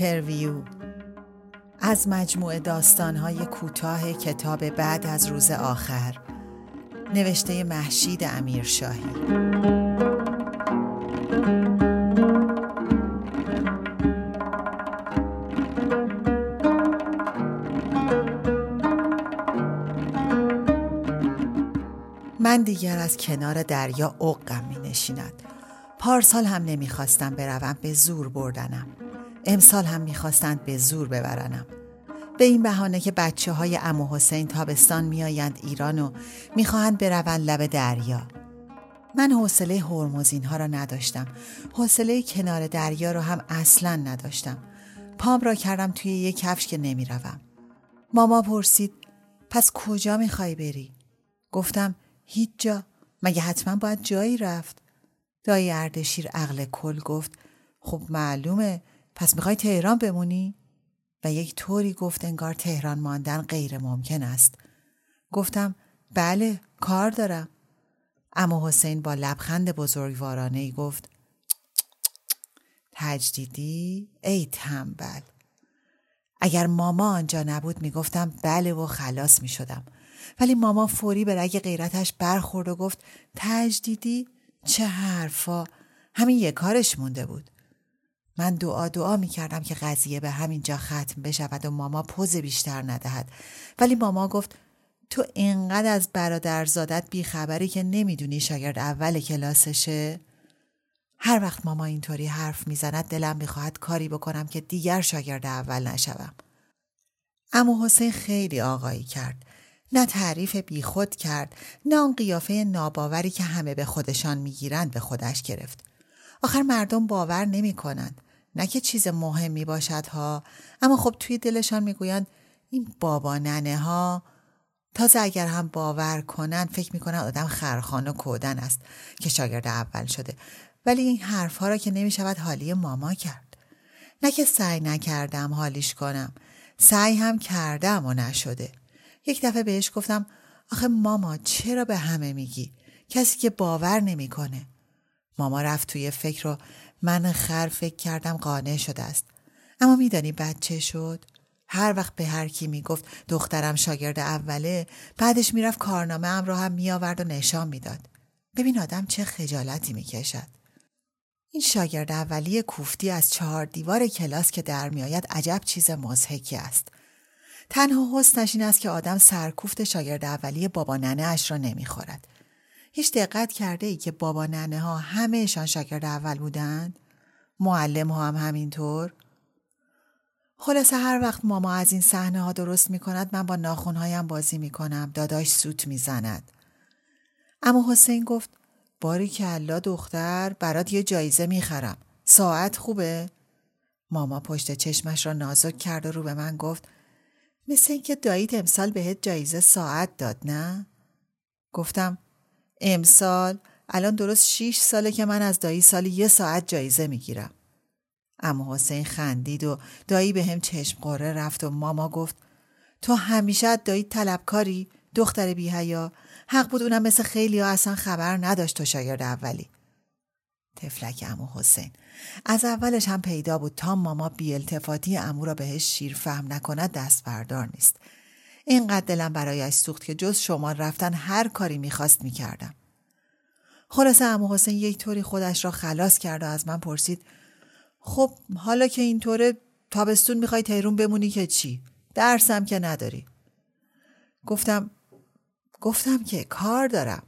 اینترویو از مجموعه داستانهای کوتاه کتاب بعد از روز آخر نوشته محشید امیرشاهی من دیگر از کنار دریا اقم می نشیند. پارسال هم نمی‌خواستم بروم به زور بردنم. امسال هم می‌خواستند به زور ببرنم. به این بهانه که بچه های امو حسین تابستان میآیند ایران و می‌خواهند بروند لب دریا. من حوصله هرمزین ها را نداشتم. حوصله کنار دریا را هم اصلا نداشتم. پام را کردم توی یک کفش که نمی‌روم. ماما پرسید پس کجا می‌خوای بری؟ گفتم هیچ جا. مگه حتما باید جایی رفت؟ دایی اردشیر عقل کل گفت خب معلومه پس می‌خوای تهران بمونی؟ و یک طوری گفت انگار تهران ماندن غیر ممکن است. گفتم بله کار دارم. اما حسین با لبخند بزرگوارانه ای گفت تجدیدی ای تنبل اگر ماما آنجا نبود می‌گفتم بله و خلاص می شدم. ولی ماما فوری به رگ غیرتش برخورد و گفت تجدیدی چه حرفا همین یک کارش مونده بود من دعا دعا می کردم که قضیه به همین جا ختم بشود و ماما پوز بیشتر ندهد. ولی ماما گفت تو اینقدر از برادرزادت بیخبری که نمی‌دونی شاگرد اول کلاسشه؟ هر وقت ماما اینطوری حرف می‌زند دلم می‌خواهد کاری بکنم که دیگر شاگرد اول نشوم. اما حسین خیلی آقایی کرد. نه تعریف بیخود کرد نه آن قیافه ناباوری که همه به خودشان می‌گیرند به خودش گرفت. آخر مردم باور نمی کنند نه که چیز مهمی باشد ها. اما خب توی دلشان می‌گویند این بابا ننه ها. تازه اگر هم باور کنن فکر می‌کنن آدم خرخان و کودن است که شاگرد اول شده. ولی این حرف ها را که نمی شود حالی ماما کرد. نه که سعی نکردم حالیش کنم. سعی هم کردم و نشده. یک دفعه بهش گفتم آخه ماما چرا به همه میگی؟ کسی که باور نمی‌کنه. ماما رفت توی فکر رو من خر فکر کردم قانع شده است. اما میدانی بچه شد؟ هر وقت به هر کی می‌گفت دخترم شاگرد اوله بعدش می‌رفت کارنامه ام را هم میآورد و نشان می‌داد. ببین آدم چه خجالتی می‌کشد. این شاگرد اولی کوفتی از چهار دیوار کلاس که در میآید عجب چیز مزهکی است. تنها حسنش این است که آدم سرکوفت شاگرد اولی بابا ننه اش را نمی‌خورد. هیچ دقت کرده ای که بابا ننه ها همهشان شاگرد اول بودند؟ معلم ها هم همینطور؟ خلاصه هر وقت ماما از این صحنه ها درست می کند من با ناخونهایم بازی می کنم داداش سوت می زند. اما حسین گفت باری که الله دختر برات یه جایزه می خرم. ساعت خوبه؟ ماما پشت چشمش را نازک کرد و رو به من گفت مثل اینکه دایید امسال بهت جایزه ساعت داد نه؟ گفتم امسال الان درست شیش ساله که من از دایی سالی یه ساعت جایزه می‌گیرم. اما حسین خندید و دایی به هم چشم قره رفت و ماما گفت تو همیشه دایی طلبکاری دختر بیهیا حق بود اونم مثل خیلی ها اصلا خبر نداشت تو شاگرد اولی. تفلک امو حسین از اولش هم پیدا بود تا ماما بی التفاتی امو را بهش شیر فهم نکند دست بردار نیست اینقدر دلم برایش سوخت که جز شما رفتن هر کاری می‌خواست می‌کردم. خلاصه امو حسین یک طوری خودش را خلاص کرد و از من پرسید خب حالا که اینطوره تابستون می‌خوای تهرون بمونی که چی؟ درسم که نداری. گفتم گفتم که کار دارم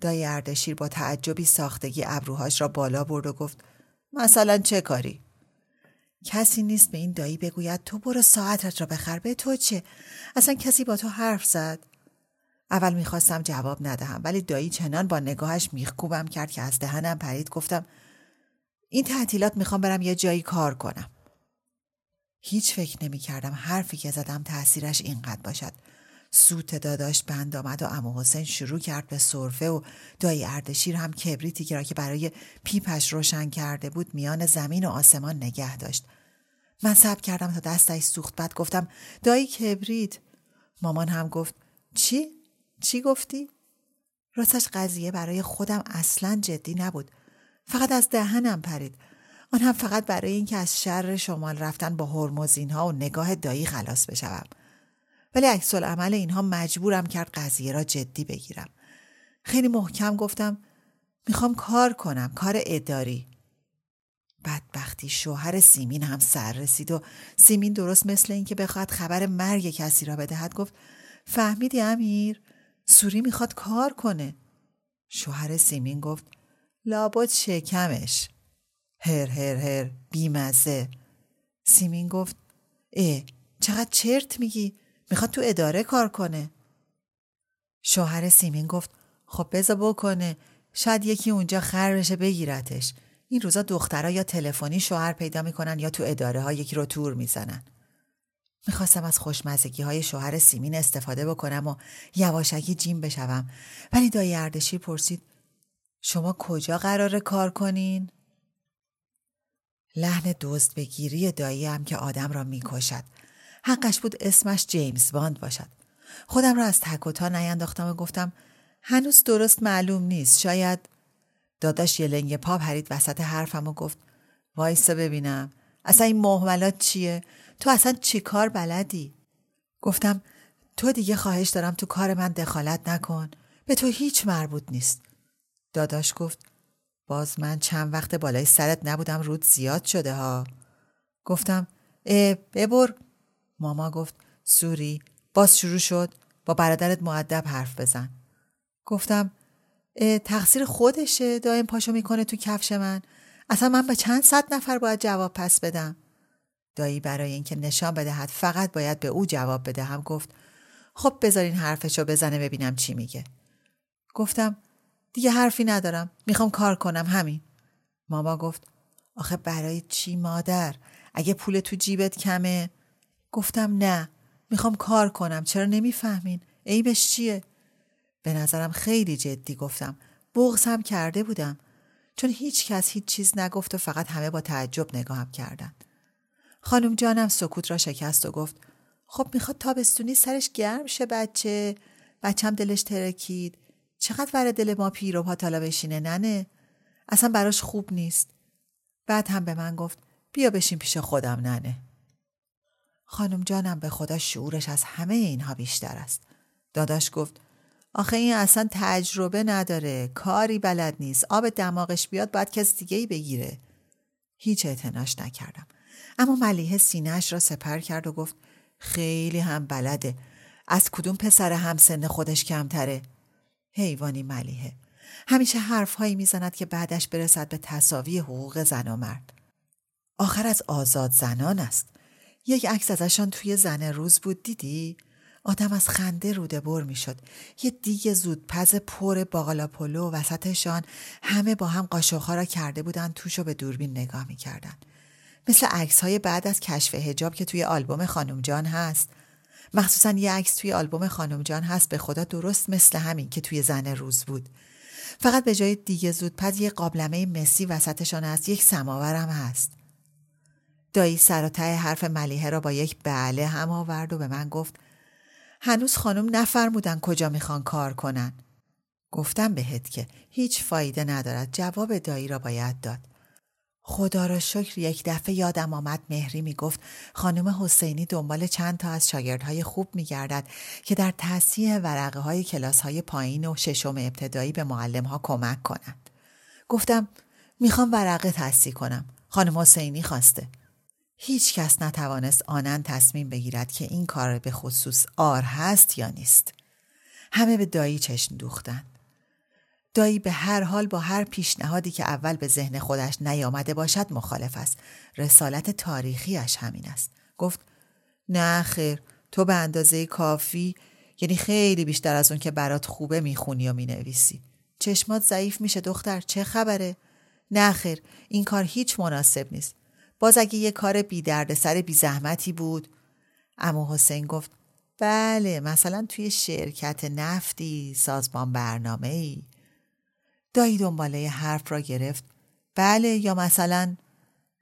دایی اردشیر با تعجبی ساختگی ابروهاش را بالا برد و گفت مثلا چه کاری کسی نیست به این دایی بگوید تو برو ساعتت را بخر. به تو چه؟ اصلا کسی با تو حرف زد؟ اول می‌خواستم جواب ندهم ولی دایی چنان با نگاهش میخکوبم کرد که از دهنم پرید. گفتم این تعطیلات می‌خوام برم یه جایی کار کنم. هیچ فکر نمی کردم حرفی که زدم تاثیرش اینقدر باشد. سوت داداش بند آمد و امو حسین شروع کرد به صرفه و دایی اردشیر هم کبریتی را که برای پیپش روشن کرده بود میان زمین و آسمان نگه داشت. من صبر کردم تا دستش سوخت. بعد گفتم دایی کبریت. مامان هم گفت چی؟ چی گفتی؟ راستش قضیه برای خودم اصلا جدی نبود. فقط از دهنم پرید. آن هم فقط برای اینکه از شر شمال رفتن با هرمزین ها و نگاه دایی خلاص بشوم. ولی عکس عمل اینها مجبورم کرد قضیه را جدی بگیرم. خیلی محکم گفتم می‌خوام کار کنم کار اداری. بدبختی شوهر سیمین هم سر رسید و سیمین درست مثل اینکه بخواد خبر مرگ کسی را بدهد گفت فهمیدی امیر؟ سوری می‌خواد کار کنه. شوهر سیمین گفت لابد شکمش. هر هر هر بیمزه. سیمین گفت اه چقدر چرت میگی؟ می‌خواد تو اداره کار کنه. شوهر سیمین گفت خب بزا بکنه. شاید یکی اونجا خر بشه بگیرتش. این روزا دخترها یا تلفنی شوهر پیدا می‌کنن یا تو اداره ها یکی رو تور می‌زنن. می‌خواستم از خوشمزگی های شوهر سیمین استفاده بکنم و یواشکی جیم بشوم. ولی دایی اردشیر پرسید شما کجا قرار کار کنین؟ لحن دزد بگیری دایی هم که آدم را می‌کشد. حقش بود اسمش جیمز باند باشد. خودم را از تک و نینداختم و گفتم هنوز درست معلوم نیست شاید داداش یه لنگ پا پرید وسط حرفم و گفت وایسا ببینم اصلا این محملات چیه؟ تو اصلا چی کار بلدی؟ گفتم تو دیگه خواهش دارم تو کار من دخالت نکن به تو هیچ مربوط نیست. داداش گفت باز من چند وقت بالای سرت نبودم رود زیاد شده ها. گفتم اه ببر. ماما گفت سوری باز شروع شد با برادرت معدب حرف بزن. گفتم تقصیر خودشه دائم پاشو می‌کنه تو کفش من. اصلا من به چند صد نفر باید جواب پس بدم. دایی برای اینکه نشان بدهد فقط باید به او جواب بدهم گفت خب بذارین حرفشو بزنه ببینم چی میگه. گفتم دیگه حرفی ندارم می‌خوام کار کنم همین. ماما گفت آخه برای چی مادر؟ اگه پول تو جیبت کمه؟ گفتم نه می‌خوام کار کنم چرا نمی‌فهمین؟ عیبش چیه؟ به نظرم خیلی جدی گفتم بغزم کرده بودم چون هیچ کس هیچ چیز نگفت و فقط همه با تعجب نگاهم کردن. خانم جانم سکوت را شکست و گفت خب می‌خواد تابستونی سرش گرم شه بچه بچم دلش ترکید. چقدر برای دل ما پیر و پاتالا بشینه ننه؟ اصلا براش خوب نیست. بعد هم به من گفت بیا بشین پیش خودم ننه. خانم جانم به خدا شعورش از همه اینها بیشتر است. داداش گفت آخه این اصلا تجربه نداره کاری بلد نیست آب دماغش بیاد باید کس دیگه ای بگیره. هیچ اعتناش نکردم. اما ملیه سینهش را سپر کرد و گفت خیلی هم بلده. از کدوم پسر همسن خودش کمتره؟ حیوانی ملیه همیشه حرفهایی می‌زند که بعدش برسد به تصاوی حقوق زن و مرد. آخر از آزاد زنان است. یک عکس ازشان توی زن روز بود دیدی؟ آدم از خنده روده بر می‌شد. یه دیگه زودپز پر باقالا پلو وسطشان همه با هم قاشقها را کرده بودن توشو به دوربین نگاه می‌کردن. مثل عکس های بعد از کشف هجاب که توی آلبوم خانم جان هست. مخصوصا یه عکس توی آلبوم خانم جان هست به خدا درست مثل همین که توی زن روز بود. فقط به جای دیگه زودپز یه قابلمه مسی وسطشان هست یک سماورم هست. دایی سر و ته حرف ملیحه را با یک بله هم آورد و به من گفت هنوز خانم نفرمودن کجا می‌خوان کار کنن گفتم بهت که هیچ فایده ندارد جواب دایی را باید داد خدا را شکر یک دفعه یادم آمد مهری می‌گفت خانم حسینی دنبال چند تا از شاگردهای خوب میگردد که در تصحیح ورقه های کلاس های پایین و ششم ابتدایی به معلم ها کمک کنند. گفتم می‌خوام ورقه تصحیح کنم. خانم حسینی خواسته. هیچ کس نتوانست آنن تصمیم بگیرد که این کار به خصوص آر هست یا نیست. همه به دایی چشم دوختند. دایی به هر حال با هر پیشنهادی که اول به ذهن خودش نیامده باشد مخالف است. رسالت تاریخیش همین است. گفت نه خیر تو به اندازه کافی یعنی خیلی بیشتر از اون که برات خوبه می‌خونی و می‌نویسی. چشمات ضعیف میشه دختر چه خبره؟ نه خیر این کار هیچ مناسب نیست. باز اگه یه کار بی درد سر بی زحمتی بود. امو حسین گفت بله مثلا توی شرکت نفتی سازمان برنامه ای دایی دنباله حرف را گرفت. بله یا مثلا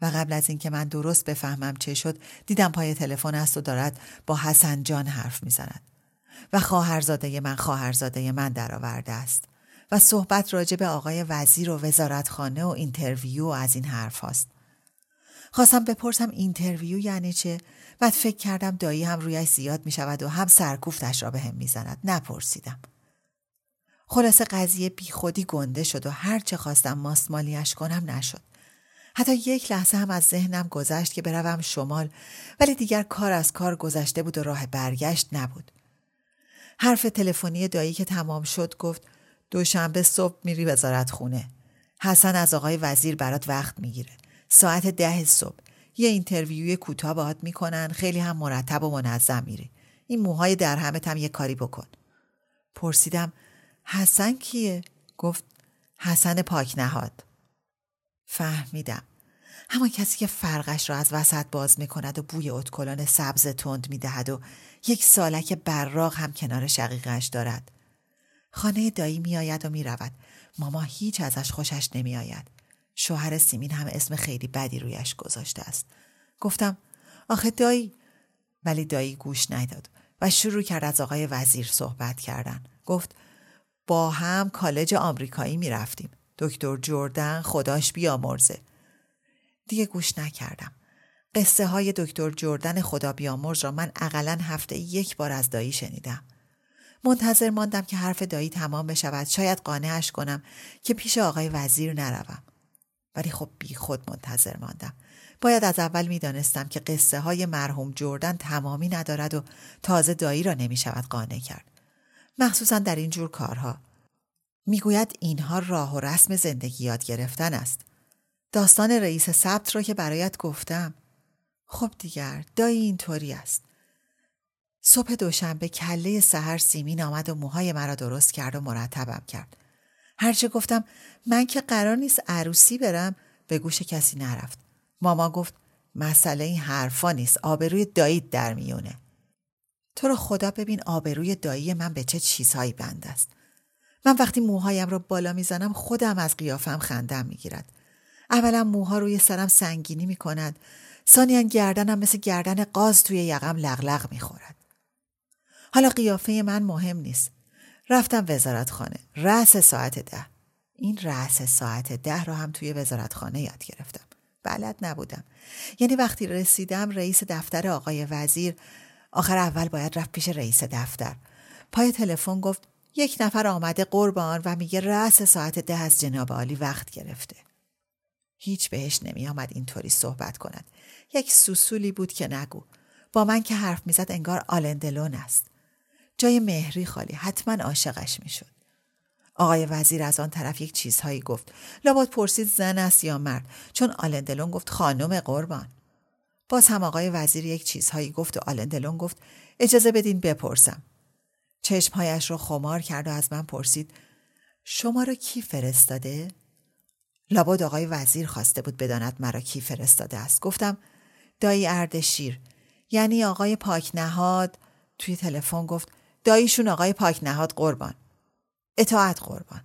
و قبل از اینکه من درست بفهمم چه شد دیدم پای تلفن است و دارد با حسن جان حرف می‌زند و خواهرزاده من خواهرزاده من درآورده است و صحبت راجع به آقای وزیر و وزارتخانه و interview از این حرف هاست. خواستم بپرسم interview یعنی چه؟ بعد فکر کردم دایی هم رویش زیاد می شود و هم سرکوفتش را به هم می زند. نپرسیدم. خلاصه قضیه بی خودی گنده شد و هر چه خواستم ماسمالیش کنم نشد. حتی یک لحظه هم از ذهنم گذشت که بروم شمال ولی دیگر کار از کار گذشته بود و راه برگشت نبود. حرف تلفنی دایی که تمام شد گفت دوشنبه صبح میری وزارت خونه. حسن از آقای وزیر برات وقت می‌گیره. ساعت ده صبح. یه اینترویوی کوتاه باهات می‌کنن خیلی هم مرتب و منظم میری. این موهای در همه هم یه کاری بکن. پرسیدم حسن کیه؟ گفت حسن پاک نهاد. فهمیدم. همان کسی که فرقش را از وسط باز می کند و بوی اتکلان سبز تند می دهد و یک سالک براغ هم کنار شقیقش دارد. خانه دایی می آید و می رود. ماما هیچ ازش خوشش نمی آید. شوهر سیمین هم اسم خیلی بدی رویش گذاشته است. گفتم آخه دایی ولی دایی گوش نداد و شروع کرد از آقای وزیر صحبت کردن. گفت با هم کالج آمریکایی می رفتیم. دکتر جردن خداش بیامرزه. دیگه گوش نکردم. قصه های دکتر جردن خدا بیامرز را من اقلا هفته یک بار از دایی شنیدم. منتظر ماندم که حرف دایی تمام بشود شاید قانعش کنم که پیش آقای وزیر نروم. ولی خب بی خود منتظر ماندم. باید از اول می دانستم که قصه های مرحوم جردن تمامی ندارد و تازه دایی را نمی شود قانع کرد. مخصوصا در این جور کارها. می‌گوید اینها راه و رسم زندگی یاد گرفتن است. داستان رئیس ثبت را که برایت گفتم. خب دیگر دایی اینطوری است. صبح دوشنبه کله سحر سیمین آمد و موهای مرا درست کرد و مرتبم کرد. هرچه گفتم من که قرار نیست عروسی برم به گوش کسی نرفت. ماما گفت مسئله این حرفا نیست آبروی دایید در میونه. تو رو خدا ببین آبروی دایی من به چه چیزهایی بند است. من وقتی موهایم رو بالا می‌زنم خودم از قیافم خندم می‌گیرد. اولا موها روی سرم سنگینی می‌کند. ثانیا گردنم مثل گردن قاز توی یقم لغلق می‌خورد. حالا قیافه من مهم نیست. رفتم وزارتخانه. رأس ساعت ده. این رأس ساعت ده رو هم توی وزارتخانه یاد گرفتم. بلد نبودم. یعنی وقتی رسیدم رئیس دفتر آقای وزیر آخر اول باید رفت پیش رئیس دفتر. پای تلفن گفت یک نفر آمده قربان و میگه رأس ساعت ده از جناب عالی وقت گرفته. هیچ بهش نمی آمد اینطوری صحبت کند. یک سوسولی بود که نگو. با من که حرف می‌زد انگار آلندلون است. جای مهری خالی حتما عاشقش می‌شد. آقای وزیر از آن طرف یک چیزهایی گفت. لابد پرسید زن است یا مرد چون آلندلون گفت خانم قربان. باز هم آقای وزیر یک چیزهایی گفت و آلندلون گفت اجازه بدین بپرسم. چشمهایش رو خمار کرد و از من پرسید شما را کی فرستاده؟ لابد آقای وزیر خواسته بود بداند مرا کی فرستاده است. گفتم دایی اردشیر یعنی آقای پاک نهاد توی تلفن گفت داییشون آقای پاک نهاد قربان. اطاعت قربان.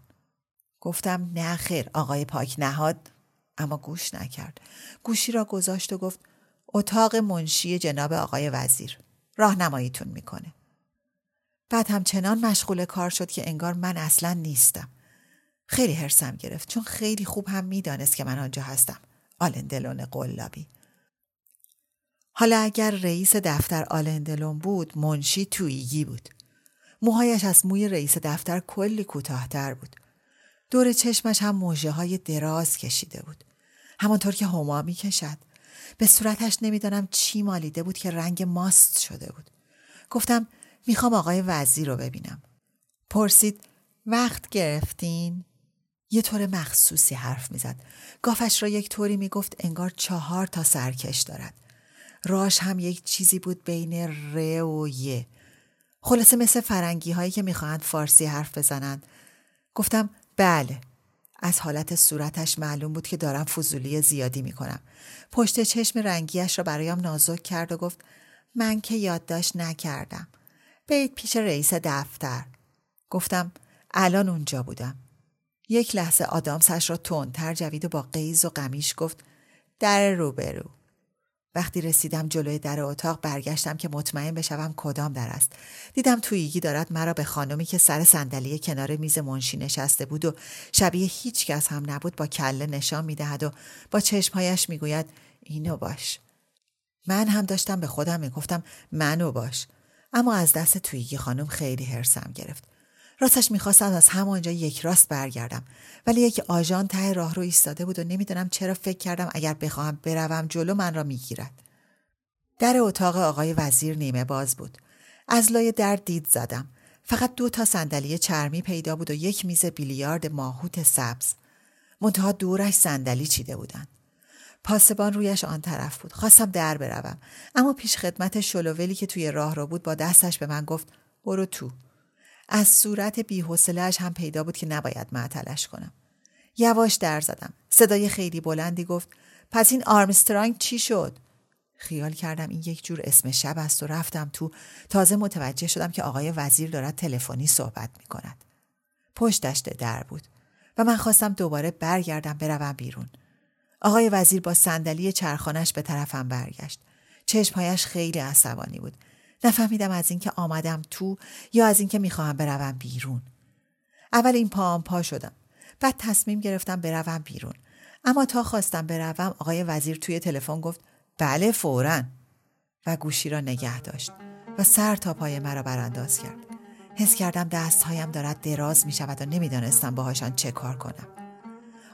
گفتم نه خیر آقای پاک نهاد اما گوش نکرد. گوشی را گذاشت و گفت اتاق منشی جناب آقای وزیر. راهنماییتون می‌کنه. بعد هم چنان مشغول کار شد که انگار من اصلا نیستم. خیلی حرسم گرفت چون خیلی خوب هم می‌دانست که من آنجا هستم. آلندلون قلابی. حالا اگر رئیس دفتر آلندلون بود منشی تویگی بود. موهایش از موی رئیس دفتر کلی کوتاهتر بود. دور چشمش هم موجه های دراز کشیده بود. همانطور که هما می کشد به صورتش نمی‌دانم چی مالیده بود که رنگ ماست شده بود. گفتم می‌خوام آقای وزیر رو ببینم. پرسید وقت گرفتین؟ یه طور مخصوصی حرف می‌زد. گافش را یک طوری می‌گفت انگار چهار تا سرکش دارد. راش هم یک چیزی بود بین ر و ی. خلاصه مثل فرنگی هایی که می‌خواهند فارسی حرف بزنند. گفتم بله. از حالت صورتش معلوم بود که دارم فضولی زیادی می‌کنم. پشت چشم رنگیش را برایم نازک کرد و گفت من که یادداشت نکردم. برید پیش رئیس دفتر. گفتم الان اونجا بودم. یک لحظه آدامسش را تندتر جوید و با قیز و قمیش گفت در روبرو. وقتی رسیدم جلوی در اتاق برگشتم که مطمئن بشوم کدام در است. دیدم توییگی دارد مرا به خانمی که سر صندلی کنار میز منشی نشسته بود و شبیه هیچ کس هم نبود با کله نشان می‌دهد و با چشمهایش می‌گوید اینو باش. من هم داشتم به خودم می‌گفتم منو باش. اما از دست توییگی خانم خیلی حرسم گرفت. راستش می‌خواستم از همانجا یک راست برگردم. ولی یک آژان ته راه رو ایستاده بود و نمی‌دونم چرا فکر کردم اگر بخواهم بروم جلو من را می‌گیرد. در اتاق آقای وزیر نیمه باز بود. از لای در دید زدم. فقط دو تا صندلی چرمی پیدا بود و یک میز بیلیارد ماهوت سبز. منتها دورش صندلی چیده بودند پاسبان رویش آن طرف بود. خواستم در بروم. اما پیش خدمت شلوولی که توی راه رو بود با دستش به من گفت برو تو. از صورت بیحوصلهاش هم پیدا بود که نباید معطلش کنم یواش در زدم صدای خیلی بلندی گفت پس این آرمسترانگ چی شد خیال کردم این یک جور اسم شب است و رفتم تو تازه متوجه شدم که آقای وزیر دارد تلفنی صحبت می کند. پشتش در بود و من خواستم دوباره برگردم بروم بیرون. آقای وزیر با صندلی چرخانش به طرفم برگشت. چشمهایش خیلی عصبانی بود. نفهمیدم از اینکه آمدم تو یا از اینکه می‌خواهم بروم بیرون. اول این پام پا شدم. بعد تصمیم گرفتم بروم بیرون. اما تا خواستم بروم آقای وزیر توی تلفن گفت بله فورا و گوشی را نگه داشت و سر تا پای مرا برانداز کرد. حس کردم دستهایم دارد دراز می شود و نمی‌دانستم باهاشان چه کار کنم.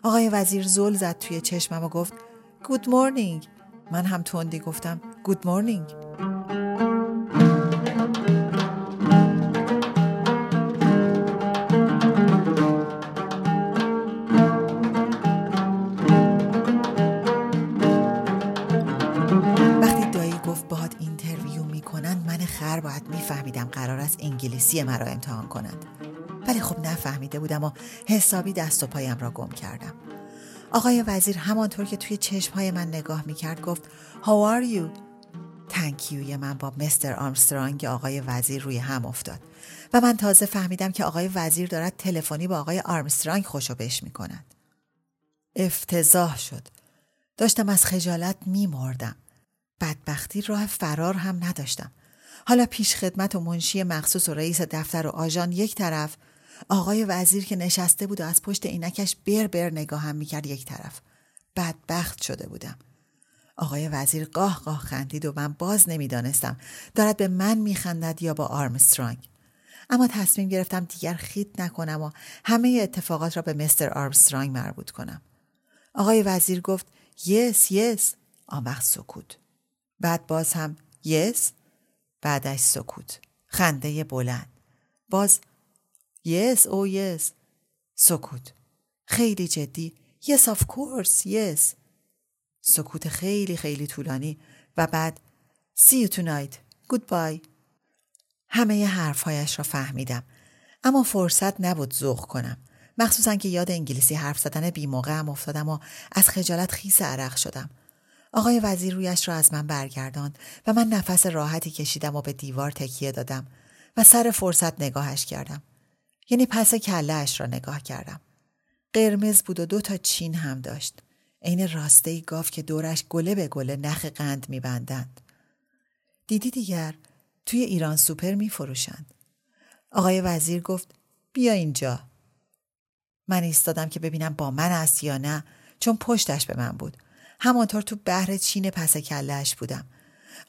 آقای وزیر زل زد توی چشمم و گفت گود مورنینگ من هم تندی گفتم گود مورنینگ انگلیسی مرا امتحان کنند ولی خب نفهمیده بودم و حسابی دست و پایم را گم کردم آقای وزیر همانطور که توی چشمهای من نگاه می‌کرد گفت How are you؟ تنکیوی من با مستر آرمسترانگ آقای وزیر روی هم افتاد و من تازه فهمیدم که آقای وزیر دارد تلفنی با آقای آرمسترانگ خوشو بش می کند. افتضاح شد. داشتم از خجالت می مردم. بدبختی راه فرار هم نداشتم. حالا پیش خدمت و منشی مخصوص و رئیس دفتر و آژان یک طرف آقای وزیر که نشسته بود و از پشت عینکش بر بر نگاهم می‌کرد یک طرف. بدبخت شده بودم. آقای وزیر قاه قاه خندید و من باز نمی‌دانستم دارد به من میخندد یا با آرمسترانگ. اما تصمیم گرفتم دیگر خیت نکنم و همه اتفاقات را به مستر آرمسترانگ مربوط کنم. آقای وزیر گفت yes yes. آن سکوت. بعد باز هم yes؟ بعدش سکوت. خنده بلند. باز yes oh yes. سکوت. خیلی جدی. yes of course yes. سکوت خیلی خیلی طولانی. و بعد see you tonight goodbye همه حرفهایش را فهمیدم. اما فرصت نبود ذوق کنم. مخصوصا که یاد انگلیسی حرف زدن بی موقع هم افتادم و از خجالت خیس عرق شدم. آقای وزیر رویش را از من برگرداند و من نفس راحتی کشیدم و به دیوار تکیه دادم و سر فرصت نگاهش کردم. یعنی پس کلهاش را نگاه کردم. قرمز بود و دو تا چین هم داشت. عین راسته گاف که دورش گله به گله نخ قند میبندند. دیدی دیگر توی ایران سوپر میفروشند. آقای وزیر گفت بیا اینجا. من ایستادم که ببینم با من است یا نه چون پشتش به من بود. همانطور تو بحر چین پس کلش بودم.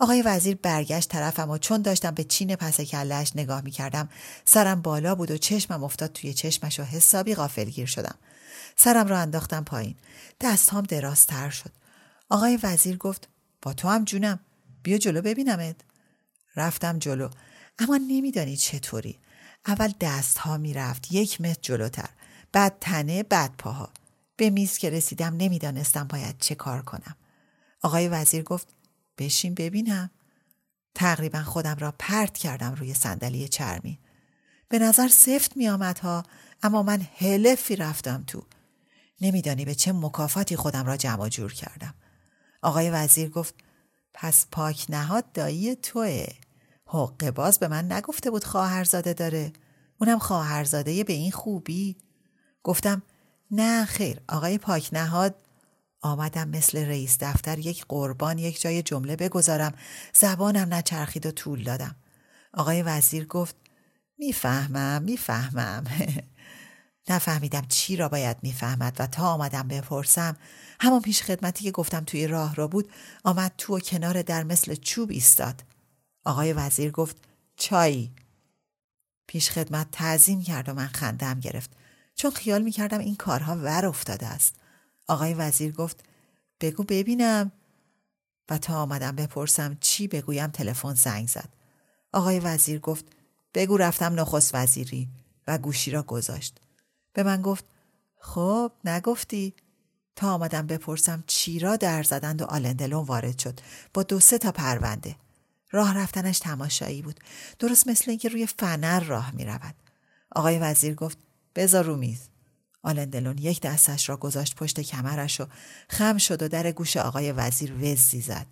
آقای وزیر برگشت طرفم و چون داشتم به چین پس کلش نگاه می کردم سرم بالا بود و چشمم افتاد توی چشمش و حسابی غافلگیر شدم. سرم را انداختم پایین. دستهام درازتر شد. آقای وزیر گفت با تو هم جونم. بیا جلو ببینمت. رفتم جلو. اما نمیدانی چطوری. اول دست ها می‌رفت یک متر جلوتر. بعد تنه بعد پاها. به میز که رسیدم نمی‌دانستم باید چه کار کنم. آقای وزیر گفت بشین ببینم. تقریبا خودم را پرت کردم روی صندلی چرمی. به نظر سفت می آمد ها اما من هلفی رفتم تو. نمیدانی به چه مکافاتی خودم را جمع جور کردم. آقای وزیر گفت پس پاک نهاد دایی توه. حق باز به من نگفته بود خواهرزاده داره. اونم خواهرزاده به این خوبی. گفتم نه خیر. آقای پاک نهاد آمدم مثل رئیس دفتر یک قربان یک جای جمله بگذارم. زبانم نچرخید و طول دادم. آقای وزیر گفت می‌فهمم می‌فهمم. نفهمیدم چی را باید می‌فهمد و تا آمدم بپرسم همان پیش خدمتی که گفتم توی راه را بود آمد تو و کنار در مثل چوب ایستاد. آقای وزیر گفت چایی. پیش خدمت تعظیم کرد و من خندم گرفت. چون خیال می‌کردم این کارها ور افتاده است. آقای وزیر گفت بگو ببینم. و تا آمدم بپرسم چی بگویم تلفن زنگ زد. آقای وزیر گفت بگو رفتم نخست وزیری. و گوشی را گذاشت. به من گفت خب نگفتی. تا آمدم بپرسم چی را در زدند و آلندلون وارد شد. با دو سه تا پرونده. راه رفتنش تماشایی بود. درست مثل اینکه روی فنر راه می رود. آقای وزیر گفت بذار رو میز آلندلون یک دستش را گذاشت پشت کمرش و خم شد و در گوش آقای وزیر وزی زد.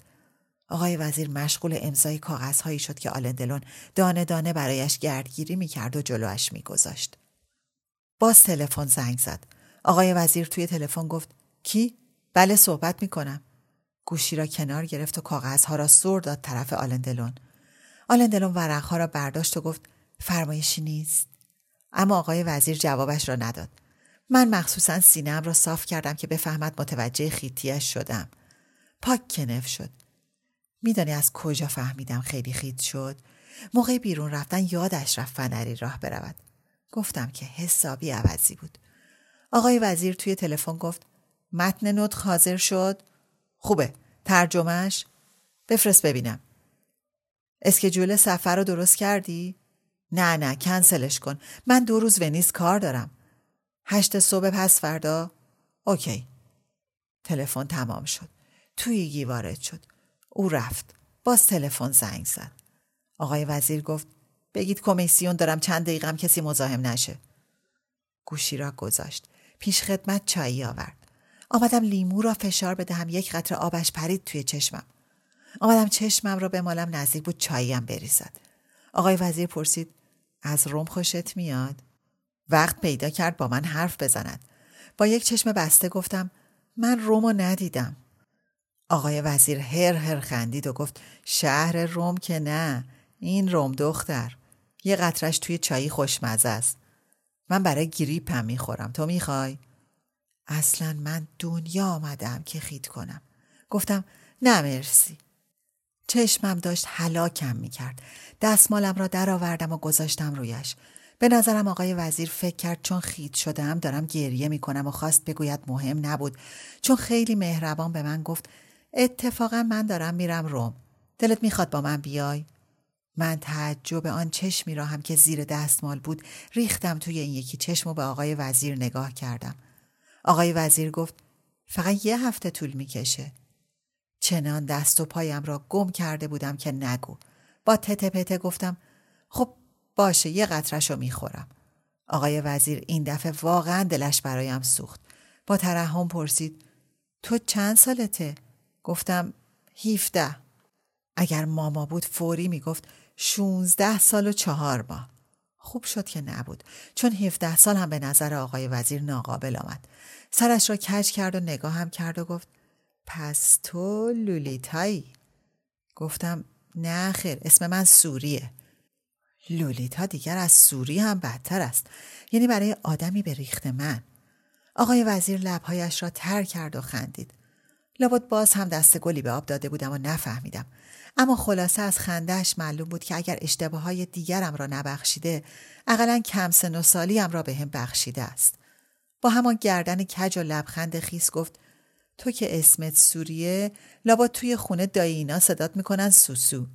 آقای وزیر مشغول امضای کاغذهایی شد که آلندلون دانه دانه برایش گردگیری می‌کرد و جلوش میگذاشت. باز تلفن زنگ زد. آقای وزیر توی تلفن گفت کی؟ بله صحبت می‌کنم. گوشی را کنار گرفت و کاغذها را سر داد طرف آلندلون. آلندلون ورقها را برداشت و گفت فرمایشی نیست. اما آقای وزیر جوابش را نداد. من مخصوصا سینم را صاف کردم که بفهمد متوجه خیتیش شدم. پاک کنف شد. میدانی از کجا فهمیدم خیلی خیت شد؟ موقع بیرون رفتن یادش رفت فنری راه برود. گفتم که حسابی عوضی بود. آقای وزیر توی تلفن گفت متن نطق حاضر شد؟ خوبه. ترجمهش؟ بفرست ببینم. اسکجول سفر رو درست کردی؟ نه نه کنسلش کن. من دو روز ونیز کار دارم. هشت صبح پس فردا؟ اوکی. تلفن تمام شد. توی گی وارد شد. او رفت. باز تلفن زنگ زد. آقای وزیر گفت بگید کمیسیون دارم چند دقیقم کسی مزاحم نشه. گوشی را گذاشت. پیش خدمت چایی آورد. آمدم لیمو را فشار بدهم یک قطره آبش پرید توی چشمم. آمدم چشمم را بمالم نزدیک بود چاییم بریزد. آقای وزیر پرسید از روم خوشت میاد؟ وقت پیدا کرد با من حرف بزند. با یک چشم بسته گفتم من رومو ندیدم. آقای وزیر هر هر خندید و گفت شهر روم که نه این روم دختر یه قطرش توی چایی خوشمزه است من برای گریپم می‌خورم تو می‌خوای؟ اصلا من دنیا آمدم که خید کنم گفتم نه مرسی چشمم داشت حلاکم می‌کرد. دستمالم را درآوردم و گذاشتم رویش. به نظرم آقای وزیر فکر کرد چون خید شدم دارم گریه می‌کنم و خواست بگوید مهم نبود. چون خیلی مهربان به من گفت اتفاقا من دارم میرم روم. دلت می‌خواد با من بیای؟ من تعجب آن چشمی را هم که زیر دستمال بود ریختم توی این یکی چشم و به آقای وزیر نگاه کردم. آقای وزیر گفت فقط یه هفته طول می‌کشه. چنان دست و پایم را گم کرده بودم که نگو. با تته پته گفتم خب باشه یه قطرشو می‌خورم. آقای وزیر این دفعه واقعا دلش برایم سوخت. با ترحم پرسید تو چند سالته؟ گفتم هیفده اگر ماما بود فوری می‌گفت شونزده سال و چهار ماه. خوب شد که نبود چون هفده سال هم به نظر آقای وزیر ناقابل آمد. سرش را کج کرد و هم کرد و گفت پس تو لولیتایی. گفتم نه خیر اسم من سوریه. لولیتا دیگر از سوری هم بدتر است. یعنی برای آدمی به ریخت من. آقای وزیر لبهایش را تر کرد و خندید. لابد باز هم دست گلی به آب داده بودم و نفهمیدم. اما خلاصه از خندهش معلوم بود که اگر اشتباه های دیگرم را نبخشیده اقلا کم سن و سالیم را به هم بخشیده است. با همان گردن کج و لبخند خیس گفت تو که اسمت سوریه لابا توی خونه دایی اینا صدات می‌کنن سوسو.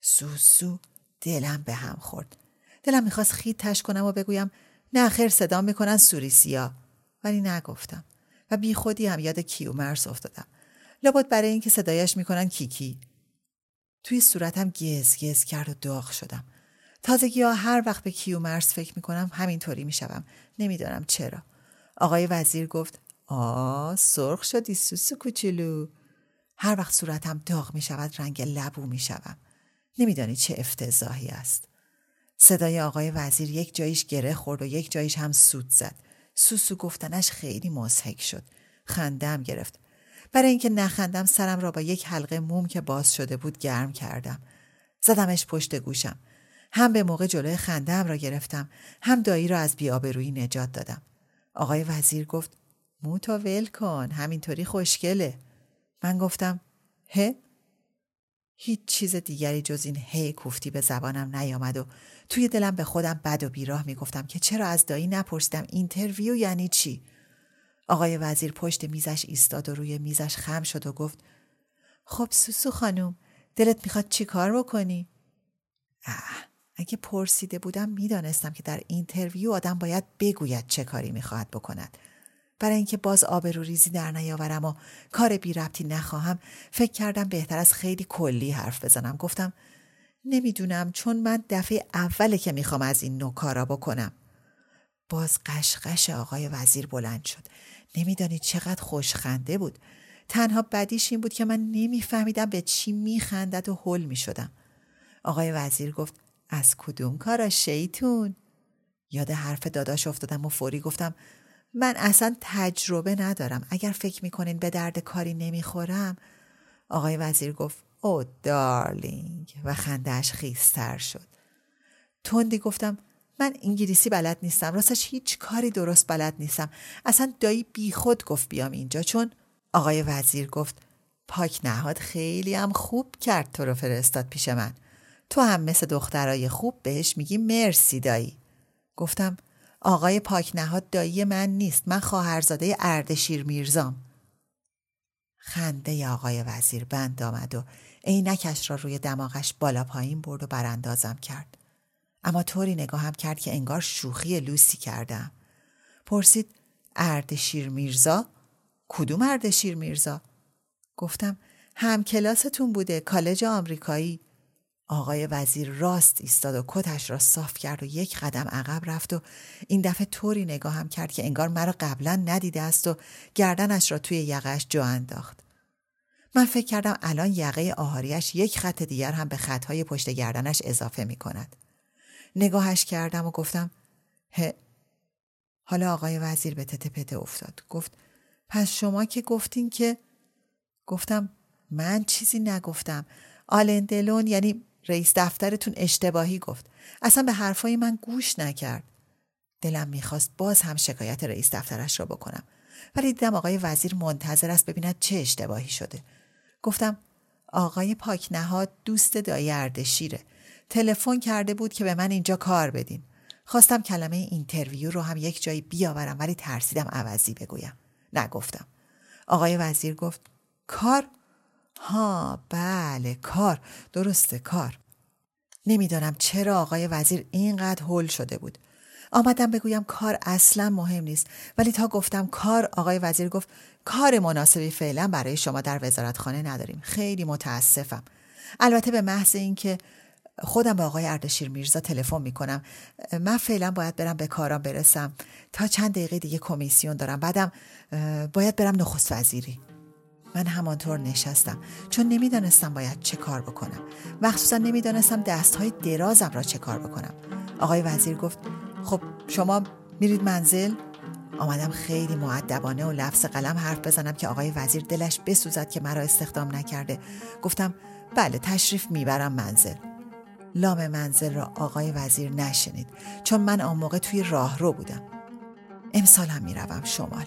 سوسو دلم به هم خورد. دلم می‌خواست خید تش کنم و بگویم نه خیر صدا می‌کنن سوریسیا ولی نگفتم. و بی خودی هم یاد کیومرس افتادم. لابد برای اینکه صدایش می‌کنن کیکی. توی صورتم گز گز کرد و داغ شدم. تازگی ها هر وقت به کیومرس فکر می‌کنم همینطوری می‌شوم. نمی‌دانم چرا. آقای وزیر گفت آ سرخ شدی سوسو کوچولو هر وقت صورتم داغ می شود رنگ لبو می شوم. نمیدانی چه افتضاحی است. صدای آقای وزیر یک جایش گره خورد و یک جایش هم سود زد. سوسو گفتنش خیلی مزهک شد. خندم گرفت. برای اینکه نخندم سرم را با یک حلقه موم که باز شده بود گرم کردم. زدمش پشت گوشم. هم به موقع جلوی خندم را گرفتم هم دایی را از بیابرویی نجات دادم. آقای وزیر گفت موتو ول کن همینطوری خوشگله. من گفتم هه؟ هیچ چیز دیگری جز این هی کوفتی به زبانم نیامد و توی دلم به خودم بد و بیراه می‌گفتم که چرا از دایی نپرسیدم اینترویو یعنی چی؟ آقای وزیر پشت میزش ایستاد و روی میزش خم شد و گفت خب سوسو خانوم دلت می‌خواد چی کار بکنی؟ اه اگه پرسیده بودم می‌دانستم که در interview آدم باید بگوید چه کاری می‌خواهد بکند برای اینکه باز آبرو ریزی در نیاورم و کار بی ربطی نخواهم فکر کردم بهتر از خیلی کلی حرف بزنم. گفتم نمی‌دونم چون من دفعه اوله که می‌خوام از این نوع کارا بکنم. باز قشقش آقای وزیر بلند شد. نمیدانی چقدر خوشخنده بود. تنها بدیش این بود که من نمیفهمیدم به چی میخندد و حل می‌شدم. آقای وزیر گفت از کدوم کارا شیطون؟ یاد حرف داداش افتادم و فوری گفتم من اصلا تجربه ندارم. اگر فکر می‌کنین به درد کاری نمی‌خورم آقای وزیر گفت او دارلینگ و خندهش خیستر شد. تندی گفتم من انگلیسی بلد نیستم. راستش هیچ کاری درست بلد نیستم. اصلا دایی بیخود گفت بیام اینجا. چون آقای وزیر گفت پاک نهاد خیلی هم خوب کرد تو رو فرستاد پیش من. تو هم مثل دخترای خوب بهش میگی مرسی دایی. گفتم آقای پاک نهاد دایی من نیست. من خواهرزاده اردشیر میرزام. خنده آقای وزیر بند آمد و عینکش را روی دماغش بالا پایین برد و براندازم کرد. اما طوری نگاهم کرد که انگار شوخی لوسی کردم. پرسید اردشیر میرزا؟ کدوم اردشیر میرزا؟ گفتم هم کلاستون بوده کالج آمریکایی. آقای وزیر راست ایستاد و کتش را صاف کرد و یک قدم عقب رفت و این دفعه طوری نگاهم کرد که انگار مرا قبلا ندیده است و گردنش را توی یقهش جا انداخت. من فکر کردم الان یقه آهاریش یک خط دیگر هم به خطهای پشت گردنش اضافه می کند. نگاهش کردم و گفتم ه حالا آقای وزیر به تته پته افتاد. گفت پس شما که گفتین که گفتم من چیزی نگفتم آلندلون یعنی رئیس دفترتون اشتباهی گفت. اصلا به حرفای من گوش نکرد. دلم می‌خواست باز هم شکایت رئیس دفترش را بکنم. ولی دیدم آقای وزیر منتظر است ببیند چه اشتباهی شده. گفتم آقای پاک نهاد دوست دایی اردشیره. تلفن کرده بود که به من اینجا کار بدین. خواستم کلمه اینترویو رو هم یک جایی بیاورم ولی ترسیدم عوضی بگویم. نگفتم. آقای وزیر گفت کار ها بله کار درسته کار. نمی‌دانم چرا آقای وزیر اینقدر هول شده بود. آمدم بگویم کار اصلا مهم نیست. ولی تا گفتم کار آقای وزیر گفت کار مناسبی فعلا برای شما در وزارتخانه نداریم. خیلی متاسفم. البته به محض اینکه خودم به آقای اردشیر میرزا تلفن می‌کنم من فعلا باید برم به کارام برسم. تا چند دقیقه دیگه کمیسیون دارم. بعدم باید برم نخست وزیری. من همانطور نشستم چون نمی‌دانستم باید چه کار بکنم مخصوصا نمی‌دانستم دستهای درازم را چه کار بکنم. آقای وزیر گفت خب شما میرید منزل؟ آمدم خیلی معدبانه و لفظ قلم حرف بزنم که آقای وزیر دلش بسوزد که مرا استخدام نکرده. گفتم بله تشریف می‌برم منزل. لام منزل را آقای وزیر نشنید چون من آن موقع توی راه رو بودم. امسال هم می‌روم شمال.